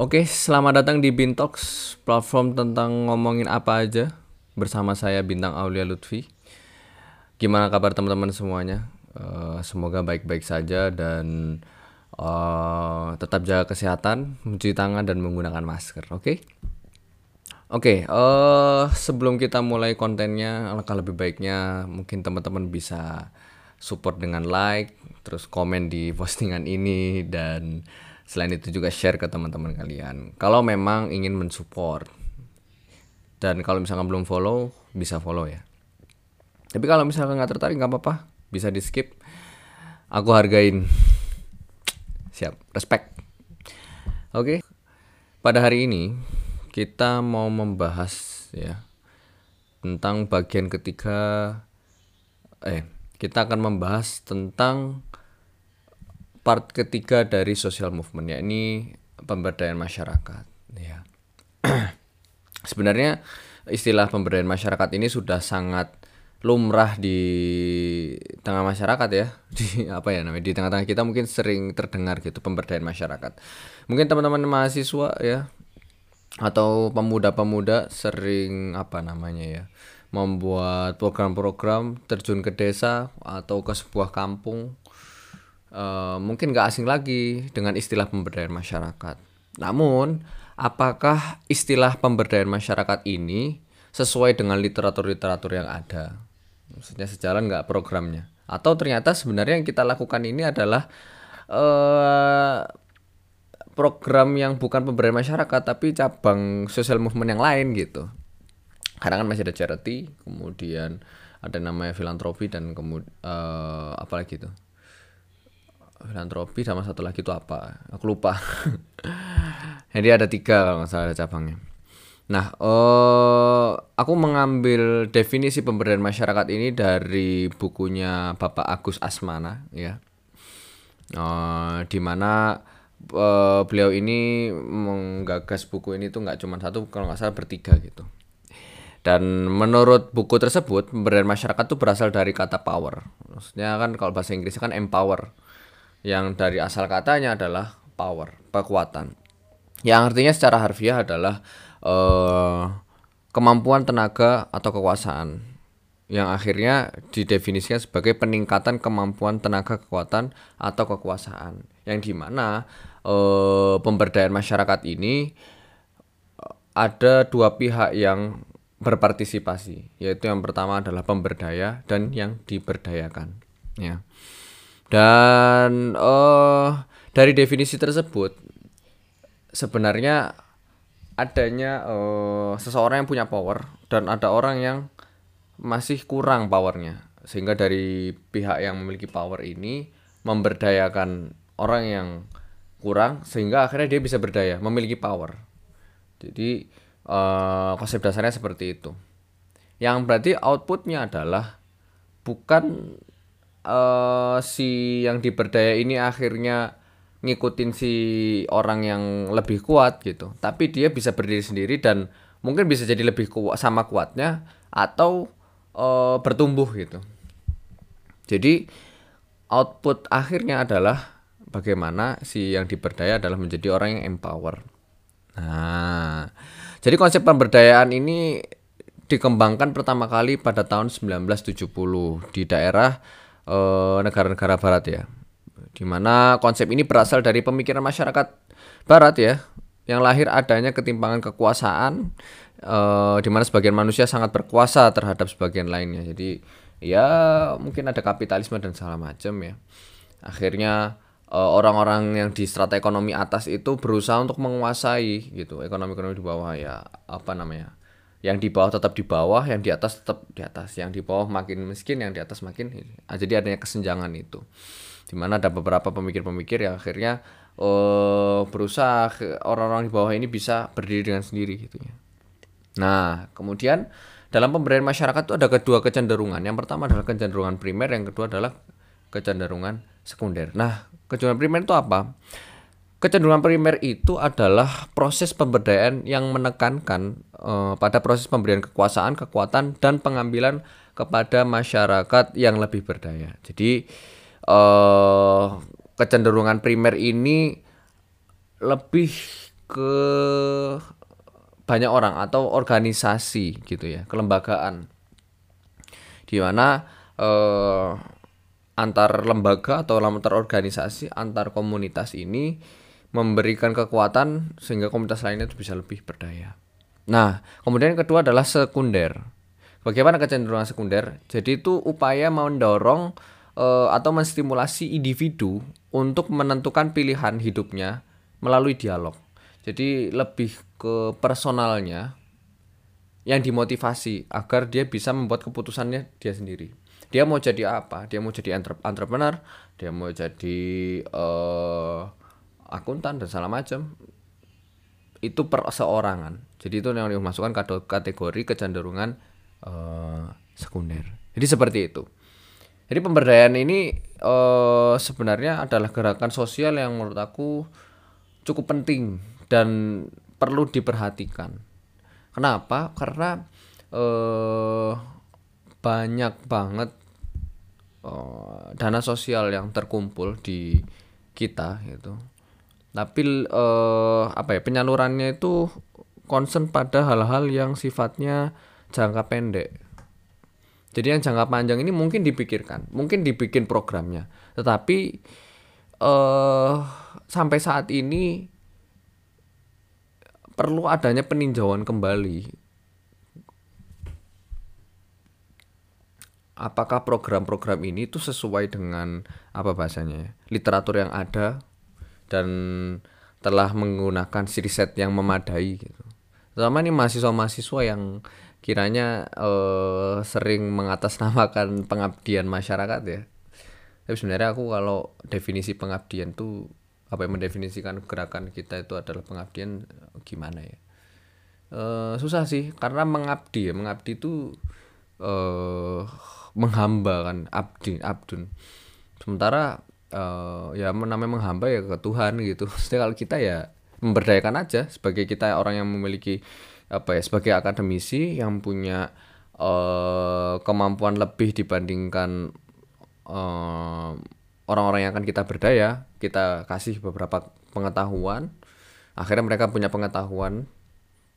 Oke, selamat datang di Bintox, platform tentang ngomongin apa aja bersama saya Bintang Aulia Lutfi. Gimana kabar teman-teman semuanya? Eh, semoga baik-baik saja dan eh, tetap jaga kesehatan, mencuci tangan dan menggunakan masker. Oke? Oke, eh sebelum kita mulai kontennya, alangkah lebih baiknya mungkin teman-teman bisa support dengan like, terus komen di postingan ini dan selain itu juga share ke teman-teman kalian. Kalau memang ingin mensupport. Dan kalau misalkan belum follow, bisa follow ya. Tapi kalau misalkan nggak tertarik nggak apa-apa, bisa di skip. Aku hargain. Siap, respect. Oke. Pada hari ini kita mau membahas ya tentang bagian ketiga eh kita akan membahas tentang part ketiga dari social movement yakni pemberdayaan masyarakat ya. Sebenarnya istilah pemberdayaan masyarakat ini sudah sangat lumrah di tengah masyarakat ya. Di apa ya namanya di tengah-tengah kita mungkin sering terdengar gitu pemberdayaan masyarakat. Mungkin teman-teman mahasiswa ya atau pemuda-pemuda sering apa namanya ya membuat program-program terjun ke desa atau ke sebuah kampung Eh, mungkin gak asing lagi dengan istilah pemberdayaan masyarakat. Namun, apakah istilah pemberdayaan masyarakat ini sesuai dengan literatur-literatur yang ada? Maksudnya sejalan nggak programnya? Atau ternyata sebenarnya yang kita lakukan ini adalah uh, program yang bukan pemberdayaan masyarakat tapi cabang social movement yang lain gitu. Karena kan masih ada charity, kemudian ada namanya filantropi dan kemudian uh, apa lagi itu? Filantropi sama satu lagi itu apa? Aku lupa. Jadi ada tiga kalau nggak salah ada cabangnya. Nah uh, aku mengambil definisi pemberdayaan masyarakat ini dari bukunya Bapak Agus Asmana ya. Uh, di mana uh, beliau ini menggagas buku ini tuh nggak cuma satu kalau nggak salah bertiga gitu. Dan menurut buku tersebut pemberdayaan masyarakat itu berasal dari kata power. Maksudnya kan kalau bahasa Inggrisnya kan empower yang dari asal katanya adalah power, kekuatan. Yang artinya secara harfiah adalah uh, kemampuan tenaga atau kekuasaan. Yang akhirnya didefinisikan sebagai peningkatan kemampuan tenaga kekuatan atau kekuasaan. Yang di mana uh, pemberdayaan masyarakat ini eh, ada dua pihak yang berpartisipasi. Yaitu yang pertama adalah pemberdaya dan yang diberdayakan ya dan uh, dari definisi tersebut sebenarnya adanya uh, seseorang yang punya power dan ada orang yang masih kurang powernya. Sehingga dari pihak yang memiliki power ini memberdayakan orang yang kurang sehingga akhirnya dia bisa berdaya memiliki power. Jadi uh, konsep dasarnya seperti itu. Yang berarti outputnya adalah bukan uh, si yang diberdaya ini akhirnya ngikutin si orang yang lebih kuat gitu. Tapi dia bisa berdiri sendiri dan mungkin bisa jadi lebih kuat sama kuatnya atau uh, bertumbuh gitu. Jadi output akhirnya adalah bagaimana si yang diberdaya adalah menjadi orang yang empower. Nah jadi konsep pemberdayaan ini dikembangkan pertama kali pada tahun 1970 di daerah negara-negara uh, barat ya. Di mana konsep ini berasal dari pemikiran masyarakat barat ya yang lahir adanya ketimpangan kekuasaan uh, di mana sebagian manusia sangat berkuasa terhadap sebagian lainnya. Jadi ya mungkin ada kapitalisme dan segala macam ya. Akhirnya eh, orang-orang yang di strata ekonomi atas itu berusaha untuk menguasai gitu ekonomi-ekonomi di bawah ya apa namanya yang di bawah tetap di bawah, yang di atas tetap di atas, yang di bawah makin miskin, yang di atas makin ah, jadi adanya kesenjangan itu. Di mana ada beberapa pemikir-pemikir yang akhirnya uh, berusaha orang-orang di bawah ini bisa berdiri dengan sendiri gitu ya. Nah, kemudian dalam pemberdayaan masyarakat itu ada kedua kecenderungan. Yang pertama adalah kecenderungan primer, yang kedua adalah kecenderungan sekunder. Nah, kecenderungan primer itu apa? Kecenderungan primer itu adalah proses pemberdayaan yang menekankan uh, pada proses pemberian kekuasaan, kekuatan, dan pengambilan kepada masyarakat yang lebih berdaya. Jadi uh, kecenderungan primer ini lebih ke banyak orang atau organisasi gitu ya, kelembagaan. Di mana eh, antar lembaga atau antar organisasi, antar komunitas ini memberikan kekuatan sehingga komunitas lainnya itu bisa lebih berdaya. Nah, kemudian kedua adalah sekunder. Bagaimana kecenderungan sekunder? Jadi itu upaya mendorong uh, atau menstimulasi individu untuk menentukan pilihan hidupnya melalui dialog. Jadi lebih ke personalnya yang dimotivasi agar dia bisa membuat keputusannya dia sendiri. Dia mau jadi apa? Dia mau jadi entrepreneur, dia mau jadi uh, akuntan dan segala macam. Itu perseorangan. Jadi itu yang dimasukkan kategori kecenderungan uh, sekunder. Jadi seperti itu. Jadi pemberdayaan ini uh, sebenarnya adalah gerakan sosial yang menurut aku cukup penting dan perlu diperhatikan. Kenapa? Karena uh, banyak banget uh, dana sosial yang terkumpul di kita gitu. Tapi uh, apa ya penyalurannya itu concern pada hal-hal yang sifatnya jangka pendek jadi yang jangka panjang ini mungkin dipikirkan, mungkin dibikin programnya. Tetapi uh, sampai saat ini perlu adanya peninjauan kembali. Apakah program-program ini itu sesuai dengan apa bahasanya ya? Literatur yang ada dan telah menggunakan riset yang memadai gitu. Terutama ini mahasiswa-mahasiswa yang kiranya uh, sering mengatasnamakan pengabdian masyarakat ya. Tapi sebenarnya aku kalau definisi pengabdian tuh apa yang mendefinisikan gerakan kita itu adalah pengabdian gimana ya? Uh, susah sih karena mengabdi ya. Mengabdi itu uh, menghamba kan abdi abdun. Sementara uh, ya namanya menghamba ya ke Tuhan gitu. Jadi kalau kita ya memberdayakan aja sebagai kita orang yang memiliki apa ya sebagai akademisi yang punya uh, kemampuan lebih dibandingkan eh, orang-orang yang akan kita berdaya kita kasih beberapa pengetahuan akhirnya mereka punya pengetahuan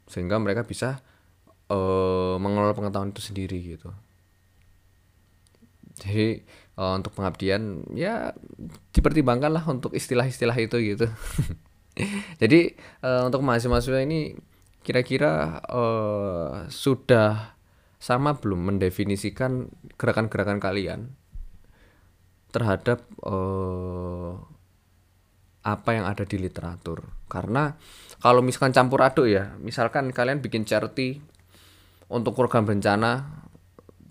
sehingga mereka bisa uh, mengelola pengetahuan itu sendiri gitu jadi uh, untuk pengabdian ya dipertimbangkan lah untuk istilah-istilah itu gitu. Jadi uh, untuk mahasiswa ini kira-kira uh, sudah sama belum mendefinisikan gerakan-gerakan kalian terhadap uh, apa yang ada di literatur? Karena kalau misalkan campur aduk ya misalkan kalian bikin charity untuk program bencana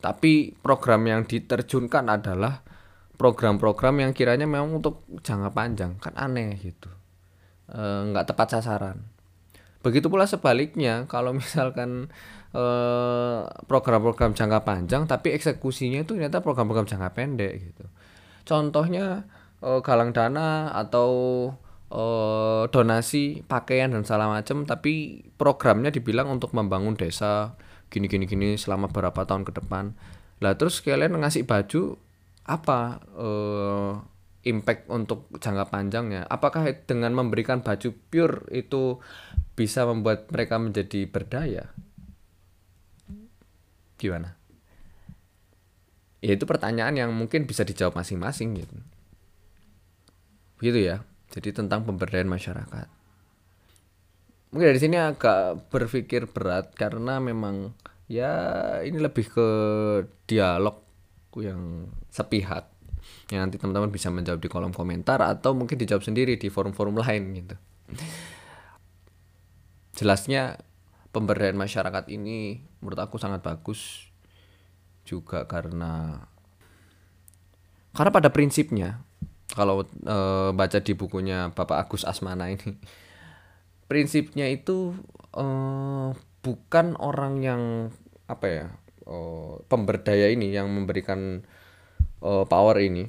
tapi program yang diterjunkan adalah program-program yang kiranya memang untuk jangka panjang. Kan aneh gitu. E, nggak tepat sasaran. Begitu pula sebaliknya, kalau misalkan eh, program-program jangka panjang tapi eksekusinya itu ternyata program-program jangka pendek gitu. Contohnya eh, galang dana atau eh, donasi pakaian dan segala macam tapi programnya dibilang untuk membangun desa gini gini gini selama berapa tahun ke depan. Lah terus kalian ngasih baju apa eh, impact untuk jangka panjangnya? Apakah dengan memberikan baju pure itu bisa membuat mereka menjadi berdaya? Gimana? Ya itu pertanyaan yang mungkin bisa dijawab masing-masing gitu. Gitu ya. Jadi tentang pemberdayaan masyarakat. Mungkin dari sini agak berpikir berat karena memang ya ini lebih ke dialog yang sepihak yang nanti teman-teman bisa menjawab di kolom komentar atau mungkin dijawab sendiri di forum-forum lain gitu jelasnya pemberdayaan masyarakat ini menurut aku sangat bagus juga karena karena pada prinsipnya kalau e, baca di bukunya Bapak Agus Asmana ini. Prinsipnya itu e, bukan orang yang apa ya e, pemberdaya ini yang memberikan e, power ini.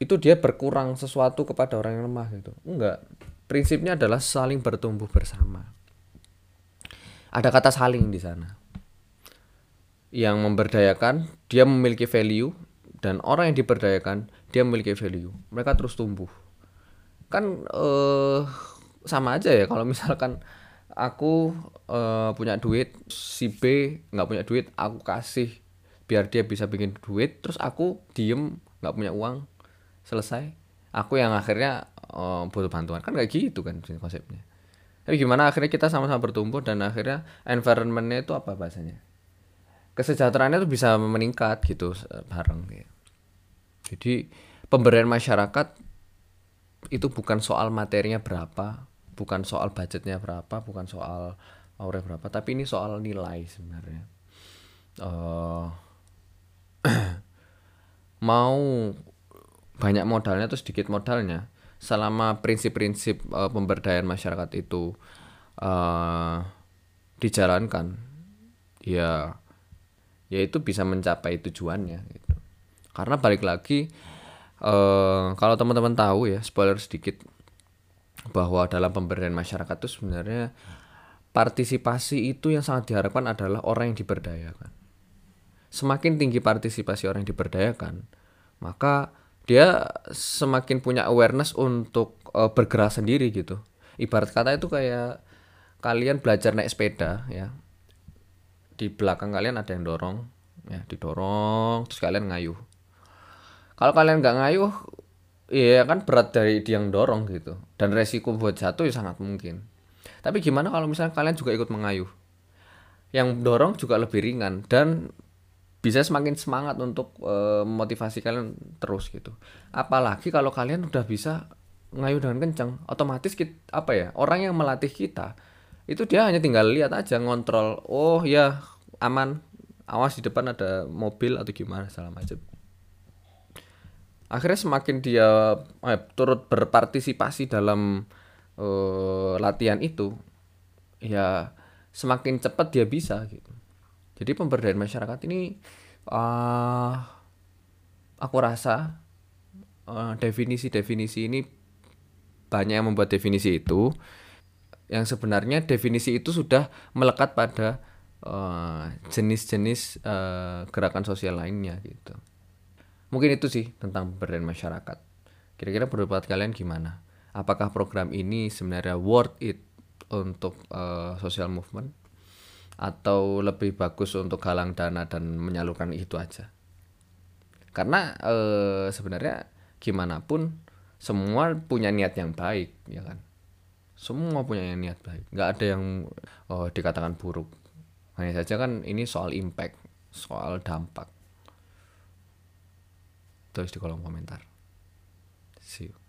Itu dia berkurang sesuatu kepada orang yang lemah gitu. Enggak. Prinsipnya adalah saling bertumbuh bersama. Ada kata saling di sana. Yang memberdayakan dia memiliki value dan orang yang diberdayakan dia memiliki value. Mereka terus tumbuh. Kan eh, sama aja ya kalau misalkan aku uh, punya duit si B nggak punya duit aku kasih biar dia bisa bikin duit terus aku diem nggak punya uang selesai. Aku yang akhirnya uh, butuh bantuan. Kan kayak gitu kan konsepnya. Tapi gimana akhirnya kita sama-sama bertumbuh dan akhirnya environmentnya itu apa bahasanya? Kesejahteraannya itu bisa meningkat gitu bareng gitu. jadi pemberian masyarakat itu bukan soal materinya berapa bukan soal budgetnya berapa bukan soal aura berapa tapi ini soal nilai sebenarnya. Uh, mau banyak modalnya atau sedikit modalnya selama prinsip-prinsip uh, pemberdayaan masyarakat itu uh, dijalankan ya ya itu bisa mencapai tujuannya gitu. Karena balik lagi uh, kalau teman-teman tahu ya spoiler sedikit bahwa dalam pemberdayaan masyarakat itu sebenarnya partisipasi itu yang sangat diharapkan adalah orang yang diberdayakan. Semakin tinggi partisipasi orang yang diberdayakan, maka dia semakin punya awareness untuk uh, bergerak sendiri gitu. Ibarat kata itu kayak kalian belajar naik sepeda ya. Di belakang kalian ada yang dorong, ya didorong terus kalian ngayuh. Kalau kalian nggak ngayuh, Iya kan berat dari dia yang dorong gitu dan resiko buat jatuh ya sangat mungkin. Tapi gimana kalau misalnya kalian juga ikut mengayuh? Yang dorong juga lebih ringan dan bisa semakin semangat untuk e, motivasi kalian terus gitu. Apalagi kalau kalian udah bisa ngayuh dengan kencang, otomatis kita, apa ya orang yang melatih kita itu dia hanya tinggal lihat aja ngontrol. Oh ya aman, awas di depan ada mobil atau gimana salah macam akhirnya semakin dia eh, turut berpartisipasi dalam uh, latihan itu ya semakin cepat dia bisa gitu. Jadi pemberdayaan masyarakat ini uh, aku rasa uh, definisi-definisi ini banyak yang membuat definisi itu. Yang sebenarnya definisi itu sudah melekat pada jenis-jenis uh, uh, gerakan sosial lainnya gitu Mungkin itu sih tentang pemberdayaan masyarakat. Kira-kira pendapat kalian gimana? Apakah program ini sebenarnya worth it untuk uh, social movement atau lebih bagus untuk galang dana dan menyalurkan itu aja? Karena uh, sebenarnya gimana pun semua punya niat yang baik, ya kan? Semua punya niat baik, nggak ada yang oh, dikatakan buruk. Hanya saja kan ini soal impact, soal dampak toisti kolom kommentaar. See you.